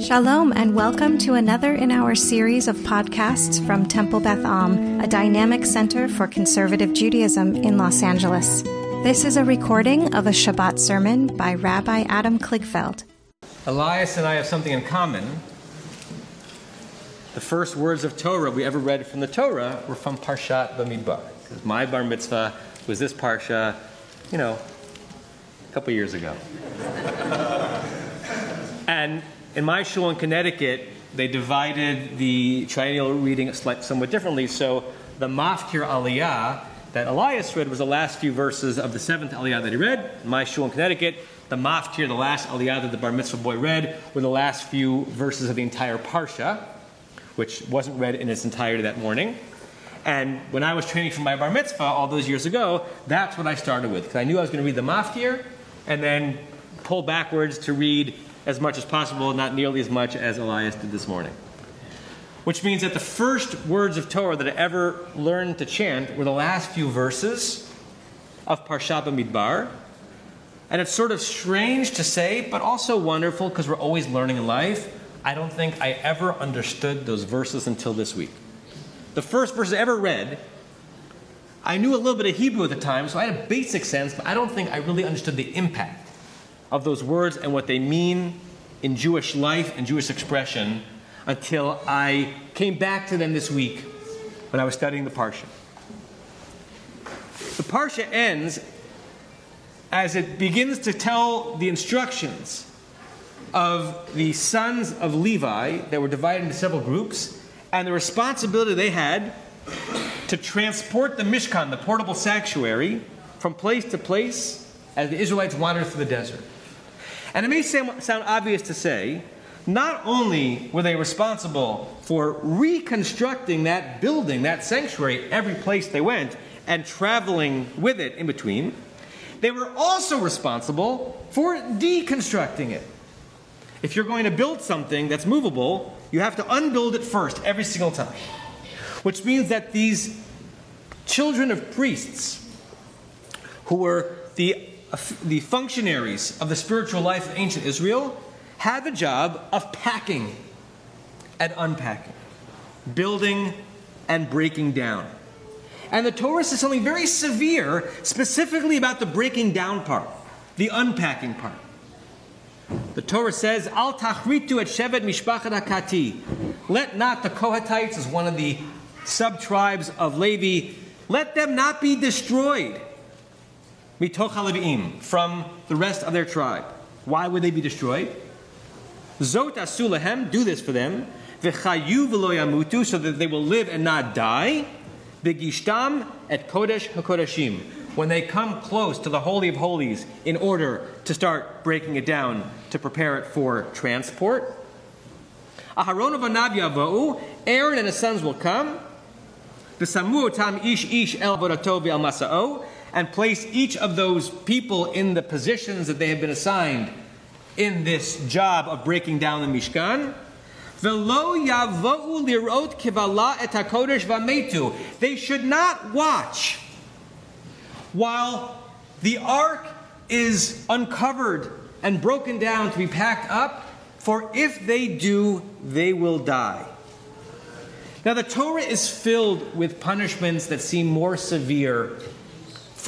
Shalom, and welcome to another in our series of podcasts from Temple Beth Am, a dynamic center for conservative Judaism in Los Angeles. This is a recording of a Shabbat sermon by Rabbi Adam Kligfeld. Elias and I have something in common. The first words of Torah we ever read from the Torah were from Parshat Bamidbar. My bar mitzvah was this parsha, you know, a couple years ago. and in my shul in Connecticut, they divided the triennial reading somewhat differently. So the Maftir Aliyah that Elias read was the last few verses of the seventh Aliyah that he read. In my shul in Connecticut, the Maftir, the last Aliyah that the Bar Mitzvah boy read, were the last few verses of the entire Parsha, which wasn't read in its entirety that morning. And when I was training for my Bar Mitzvah all those years ago, that's what I started with. Because I knew I was going to read the Maftir and then pull backwards to read as much as possible, not nearly as much as Elias did this morning. Which means that the first words of Torah that I ever learned to chant were the last few verses of Parshat Bamidbar. And it's sort of strange to say, but also wonderful because we're always learning in life. I don't think I ever understood those verses until this week. The first verse I ever read, I knew a little bit of Hebrew at the time, so I had a basic sense, but I don't think I really understood the impact of those words and what they mean in Jewish life and Jewish expression until I came back to them this week when I was studying the Parsha. The Parsha ends as it begins to tell the instructions of the sons of Levi that were divided into several groups and the responsibility they had to transport the Mishkan, the portable sanctuary, from place to place as the Israelites wandered through the desert. And it may sound obvious to say, not only were they responsible for reconstructing that building, that sanctuary, every place they went, and traveling with it in between, they were also responsible for deconstructing it. If you're going to build something that's movable, you have to unbuild it first every single time. Which means that these children of priests, who were the the functionaries of the spiritual life of ancient Israel had the job of packing and unpacking, building and breaking down. And the Torah says something very severe, specifically about the breaking down part, the unpacking part. The Torah says, Al tachritu et shevet mishpachat hakati. Let not the Kohatites, as one of the sub tribes of Levi, let them not be destroyed from the rest of their tribe. Why would they be destroyed? Zot asulahem, do this for them. V'chayu v'lo yamutu, so that they will live and not die. Begishtam et kodesh hakodeshim, when they come close to the holy of holies, in order to start breaking it down to prepare it for transport. Aharon of Anav Aaron and his sons will come. V'samu tam ish ish el vodato v'el masa'o and place each of those people in the positions that they have been assigned in this job of breaking down the Mishkan. They should not watch while the ark is uncovered and broken down to be packed up, for if they do, they will die. Now, the Torah is filled with punishments that seem more severe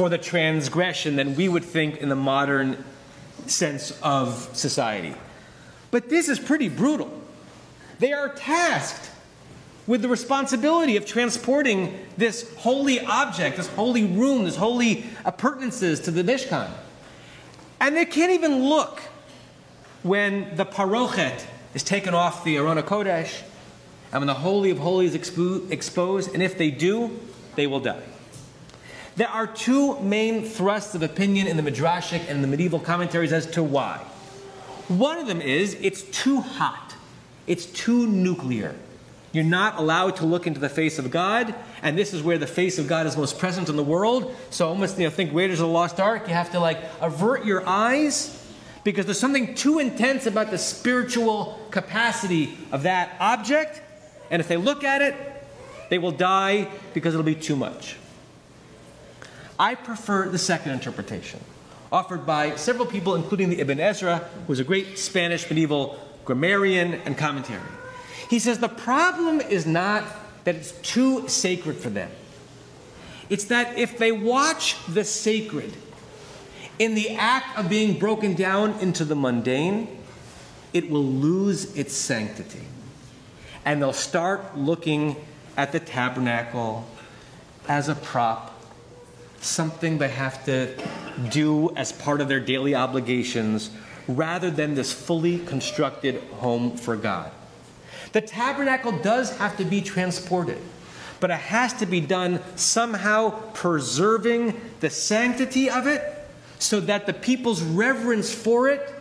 for the transgression than we would think in the modern sense of society. But this is pretty brutal. They are tasked with the responsibility of transporting this holy object, this holy room, this holy appurtenances to the Mishkan. And they can't even look when the parochet is taken off the Aron Hakodesh and when the Holy of Holies is expo- exposed, and if they do, they will die. There are two main thrusts of opinion in the Midrashic and the medieval commentaries as to why. One of them is it's too hot, it's too nuclear. You're not allowed to look into the face of God, and this is where the face of God is most present in the world. So almost you know, think Raiders of the Lost Ark, you have to like avert your eyes because there's something too intense about the spiritual capacity of that object, and if they look at it, they will die because it'll be too much. I prefer the second interpretation, offered by several people, including the Ibn Ezra, who was a great Spanish medieval grammarian, and commentary. He says the problem is not that it's too sacred for them, it's that if they watch the sacred in the act of being broken down into the mundane, it will lose its sanctity. And they'll start looking at the tabernacle as a prop, something they have to do as part of their daily obligations, rather than this fully constructed home for God. The tabernacle does have to be transported, but it has to be done somehow preserving the sanctity of it so that the people's reverence for it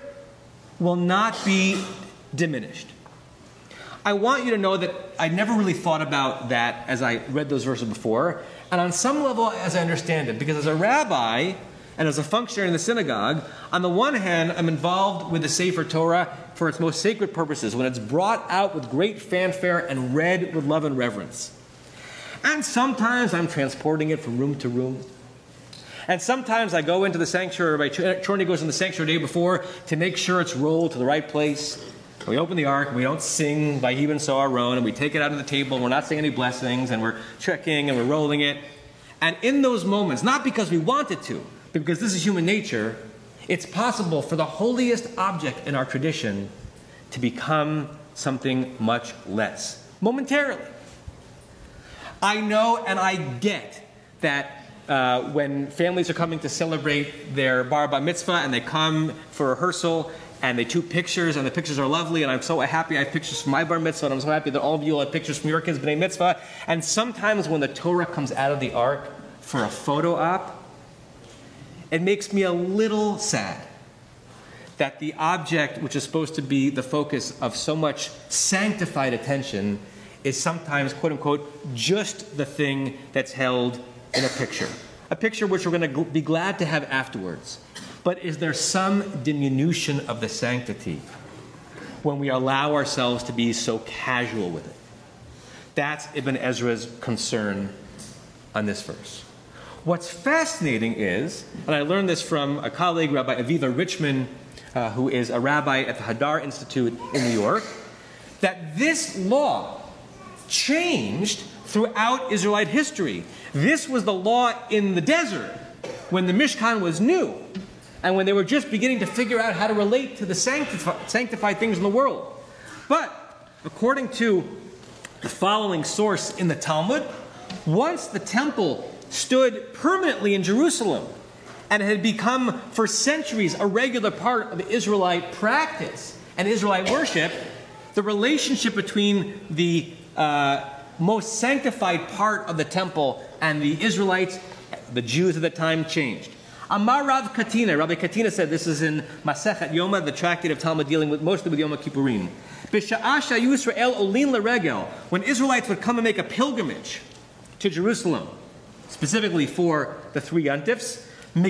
will not be diminished. I want you to know that I never really thought about that as I read those verses before. And on some level, as I understand it, because as a rabbi and as a functionary in the synagogue, on the one hand, I'm involved with the Sefer Torah for its most sacred purposes, when it's brought out with great fanfare and read with love and reverence. And sometimes I'm transporting it from room to room. And sometimes I go into the sanctuary, Rabbi Chorny goes in the sanctuary the day before to make sure it's rolled to the right place. We open the ark, we don't sing by even so our own, and we take it out of the table, and we're not saying any blessings, and we're checking and we're rolling it. And in those moments, not because we wanted to, but because this is human nature, it's possible for the holiest object in our tradition to become something much less, momentarily. I know and I get that uh, when families are coming to celebrate their bar mitzvah and they come for rehearsal and they took pictures, and the pictures are lovely, and I'm so happy I have pictures from my bar mitzvah, and I'm so happy that all of you have pictures from your kids' b'nai mitzvah. And sometimes when the Torah comes out of the ark for a photo op, it makes me a little sad that the object, which is supposed to be the focus of so much sanctified attention, is sometimes, quote unquote, just the thing that's held in a picture. A picture which we're going to be glad to have afterwards. But is there some diminution of the sanctity when we allow ourselves to be so casual with it? That's Ibn Ezra's concern on this verse. What's fascinating is, and I learned this from a colleague, Rabbi Aviva Richman, uh, who is a rabbi at the Hadar Institute in New York, that this law changed throughout Israelite history. This was the law in the desert when the Mishkan was new and when they were just beginning to figure out how to relate to the sanctified, sanctified things in the world. But according to the following source in the Talmud, once the temple stood permanently in Jerusalem and had become for centuries a regular part of Israelite practice and Israelite worship, the relationship between the uh, most sanctified part of the temple and the Israelites, the Jews at the time, changed. Amar Rav Katina, Rabbi Katina said this is in Masechet Yoma, the tractate of Talmud dealing with mostly with Yom Kippurim. B'sha'asha Yisrael olin leregel, when Israelites would come and make a pilgrimage to Jerusalem, specifically for the three yontifs. They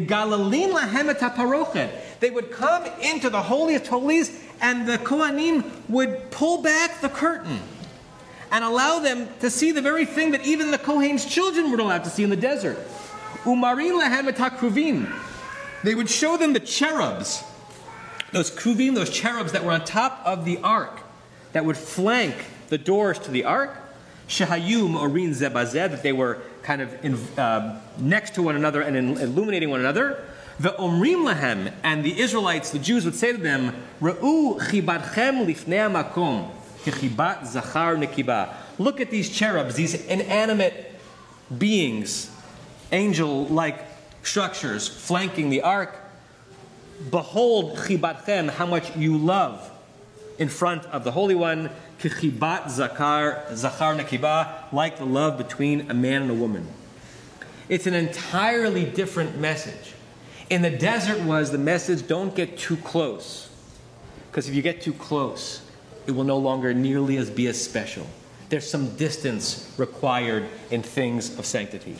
would come into the holiest holies, and the Kohanim would pull back the curtain and allow them to see the very thing that even the Kohen's children were allowed to see in the desert. Umarin lahem kruvim. They would show them the cherubs, those kruvim, those cherubs that were on top of the ark, that would flank the doors to the ark. Shehayum orin zebazed, that they were kind of in, uh, next to one another and in, illuminating one another. The omrim lahem, and the Israelites, the Jews would say to them, Ra'u chibatchem lifnei makom. Look at these cherubs, these inanimate beings angel like structures flanking the ark. Behold, chibatchem, how much you love in front of the Holy One, kichibat zakar, zachar nakiba, like the love between a man and a woman. It's an entirely different message. In the desert was the message don't get too close. Because if you get too close, it will no longer nearly as be as special. There's some distance required in things of sanctity.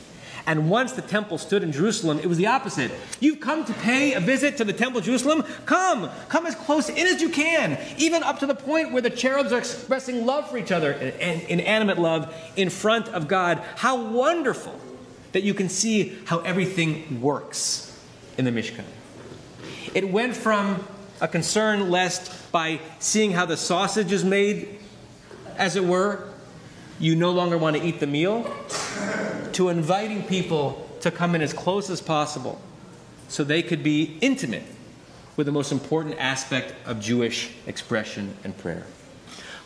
And once the temple stood in Jerusalem, it was the opposite. You've come to pay a visit to the temple of Jerusalem? Come! Come as close in as you can, even up to the point where the cherubs are expressing love for each other, inanimate love, in front of God. How wonderful that you can see how everything works in the Mishkan. It went from a concern lest by seeing how the sausage is made, as it were, you no longer want to eat the meal, to inviting people to come in as close as possible so they could be intimate with the most important aspect of Jewish expression and prayer.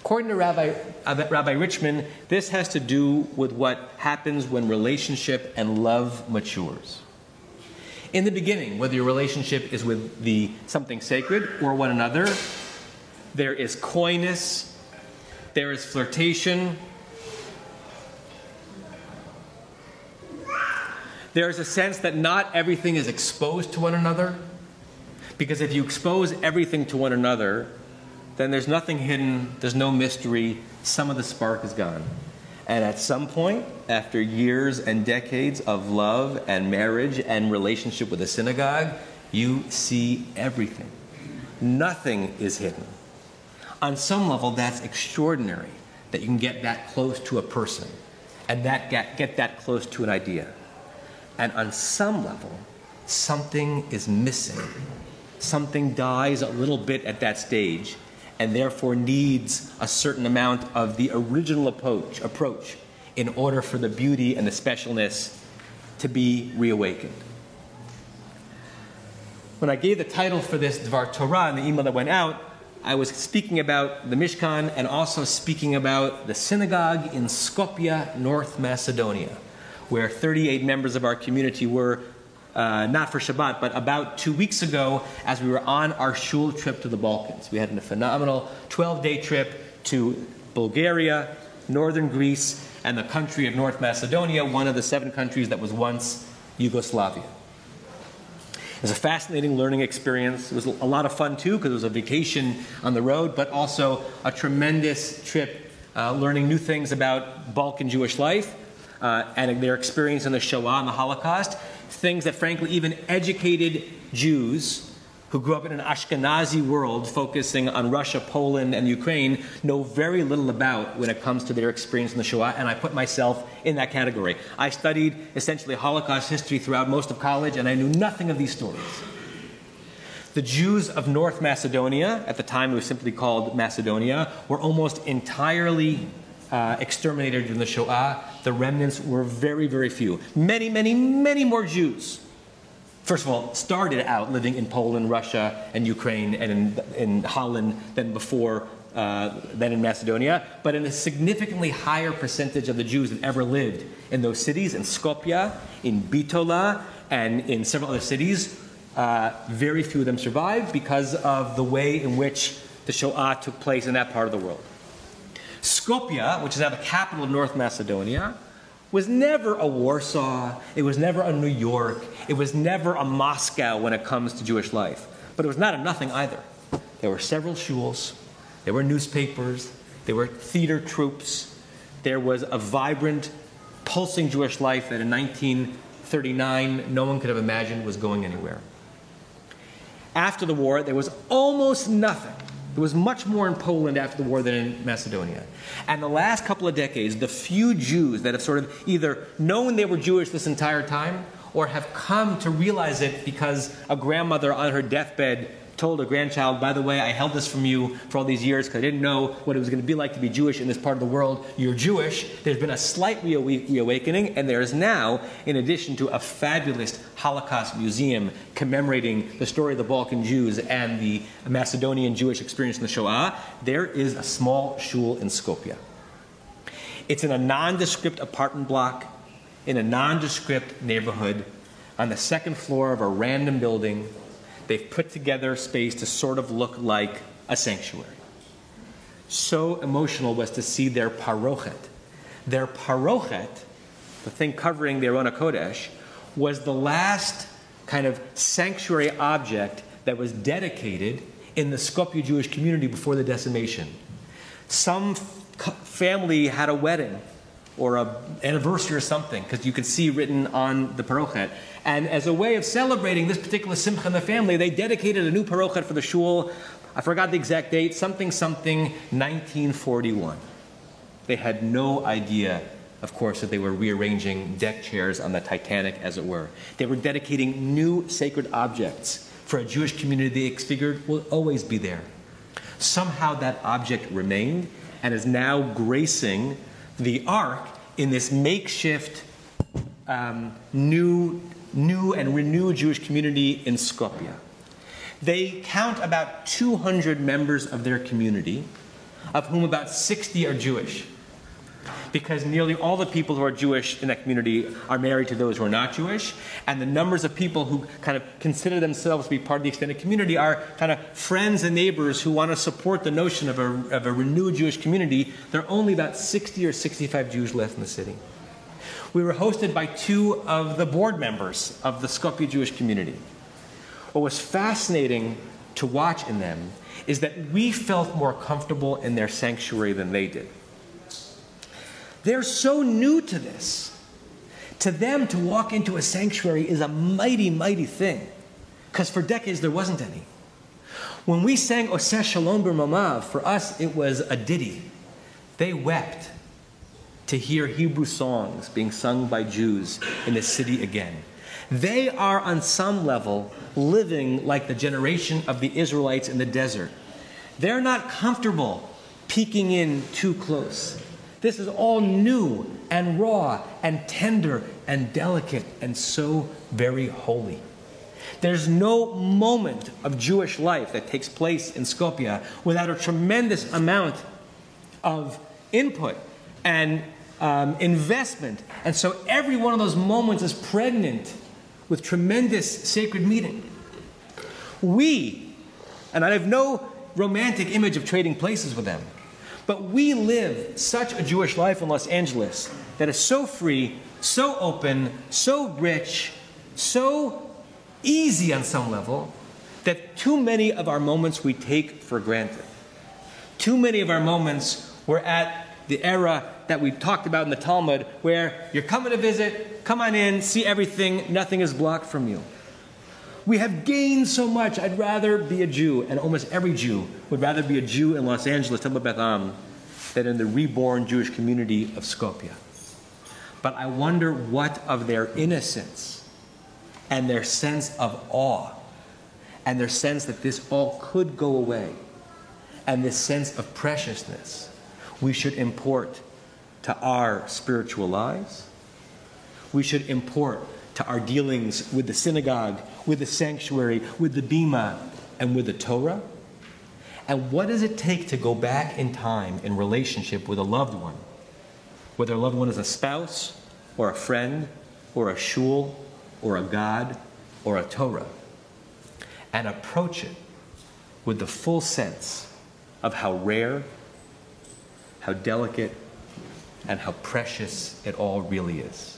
According to Rabbi, Rabbi Richman, this has to do with what happens when relationship and love matures. In the beginning, whether your relationship is with the something sacred or one another, there is coyness, there is flirtation, there is a sense that not everything is exposed to one another. Because if you expose everything to one another, then there's nothing hidden, there's no mystery, some of the spark is gone. And at some point, after years and decades of love and marriage and relationship with a synagogue, you see everything. Nothing is hidden. On some level, that's extraordinary that you can get that close to a person and that get, get that close to an idea. And on some level, something is missing. Something dies a little bit at that stage and therefore needs a certain amount of the original approach, approach in order for the beauty and the specialness to be reawakened. When I gave the title for this Dvar Torah in the email that went out, I was speaking about the Mishkan and also speaking about the synagogue in Skopje, North Macedonia, where 38 members of our community were uh, not for Shabbat, but about two weeks ago as we were on our shul trip to the Balkans. We had a phenomenal 12 day trip to Bulgaria, northern Greece, and the country of North Macedonia, one of the seven countries that was once Yugoslavia. It was a fascinating learning experience. It was a lot of fun too because it was a vacation on the road, but also a tremendous trip uh, learning new things about Balkan Jewish life uh, and their experience in the Shoah and the Holocaust, things that, frankly, even educated Jews who grew up in an Ashkenazi world focusing on Russia, Poland, and Ukraine know very little about when it comes to their experience in the Shoah, and I put myself in that category. I studied essentially Holocaust history throughout most of college, and I knew nothing of these stories. The Jews of North Macedonia, at the time it was simply called Macedonia, were almost entirely uh, exterminated during the Shoah. The remnants were very, very few. Many, many, many more Jews, first of all, started out living in Poland, Russia, and Ukraine, and in, in Holland than before uh, than in Macedonia, but in a significantly higher percentage of the Jews that ever lived in those cities, in Skopje, in Bitola, and in several other cities. Uh, very few of them survived because of the way in which the Shoah took place in that part of the world. Skopje, which is now the capital of North Macedonia, was never a Warsaw, it was never a New York, it was never a Moscow when it comes to Jewish life. But it was not a nothing either. There were several shuls, there were newspapers, there were theater troupes, there was a vibrant, pulsing Jewish life that in 1939 no one could have imagined was going anywhere. After the war, there was almost nothing there was much more in Poland after the war than in Macedonia. And the last couple of decades, the few Jews that have sort of either known they were Jewish this entire time or have come to realize it because a grandmother on her deathbed told a grandchild, by the way, I held this from you for all these years because I didn't know what it was going to be like to be Jewish in this part of the world. You're Jewish. There's been a slight reawakening, and there is now, in addition to a fabulous Holocaust museum commemorating the story of the Balkan Jews and the Macedonian Jewish experience in the Shoah, there is a small shul in Skopje. It's in a nondescript apartment block in a nondescript neighborhood on the second floor of a random building they've put together space to sort of look like a sanctuary. So emotional was to see their parochet. Their parochet, the thing covering the Aron Hakodesh, was the last kind of sanctuary object that was dedicated in the Skopje Jewish community before the decimation. Some family had a wedding or an anniversary or something, because you could see written on the parochet. And as a way of celebrating this particular simcha in the family, they dedicated a new parochet for the shul. I forgot the exact date, something, something, 1941. They had no idea, of course, that they were rearranging deck chairs on the Titanic, as it were. They were dedicating new sacred objects for a Jewish community they figured will always be there. Somehow that object remained and is now gracing the ark in this makeshift um, new, new and renewed Jewish community in Skopje. They count about 200 members of their community, of whom about 60 are Jewish because nearly all the people who are Jewish in that community are married to those who are not Jewish, and the numbers of people who kind of consider themselves to be part of the extended community are kind of friends and neighbors who want to support the notion of a, of a renewed Jewish community. There are only about 60 or 65 Jews left in the city. We were hosted by two of the board members of the Skopje Jewish community. What was fascinating to watch in them is that we felt more comfortable in their sanctuary than they did. They're so new to this. To them, to walk into a sanctuary is a mighty, mighty thing, because for decades there wasn't any. When we sang Oseh Shalom Bimromav, for us it was a ditty. They wept to hear Hebrew songs being sung by Jews in the city again. They are, on some level, living like the generation of the Israelites in the desert. They're not comfortable peeking in too close. This is all new and raw and tender and delicate and so very holy. There's no moment of Jewish life that takes place in Skopje without a tremendous amount of input and um, investment. And so every one of those moments is pregnant with tremendous sacred meaning. We, and I have no romantic image of trading places with them, but we live such a Jewish life in Los Angeles that is so free, so open, so rich, so easy on some level, that too many of our moments we take for granted. Too many of our moments we're at the era that we talked about in the Talmud, where you're coming to visit, come on in, see everything, nothing is blocked from you. We have gained so much. I'd rather be a Jew, and almost every Jew would rather be a Jew in Los Angeles, Temple Beth Am, um, than in the reborn Jewish community of Skopje. But I wonder what of their innocence and their sense of awe and their sense that this all could go away and this sense of preciousness we should import to our spiritual lives. We should import to our dealings with the synagogue, with the sanctuary, with the bima, and with the Torah? And what does it take to go back in time in relationship with a loved one? Whether a loved one is a spouse, or a friend, or a shul, or a God, or a Torah, and approach it with the full sense of how rare, how delicate, and how precious it all really is.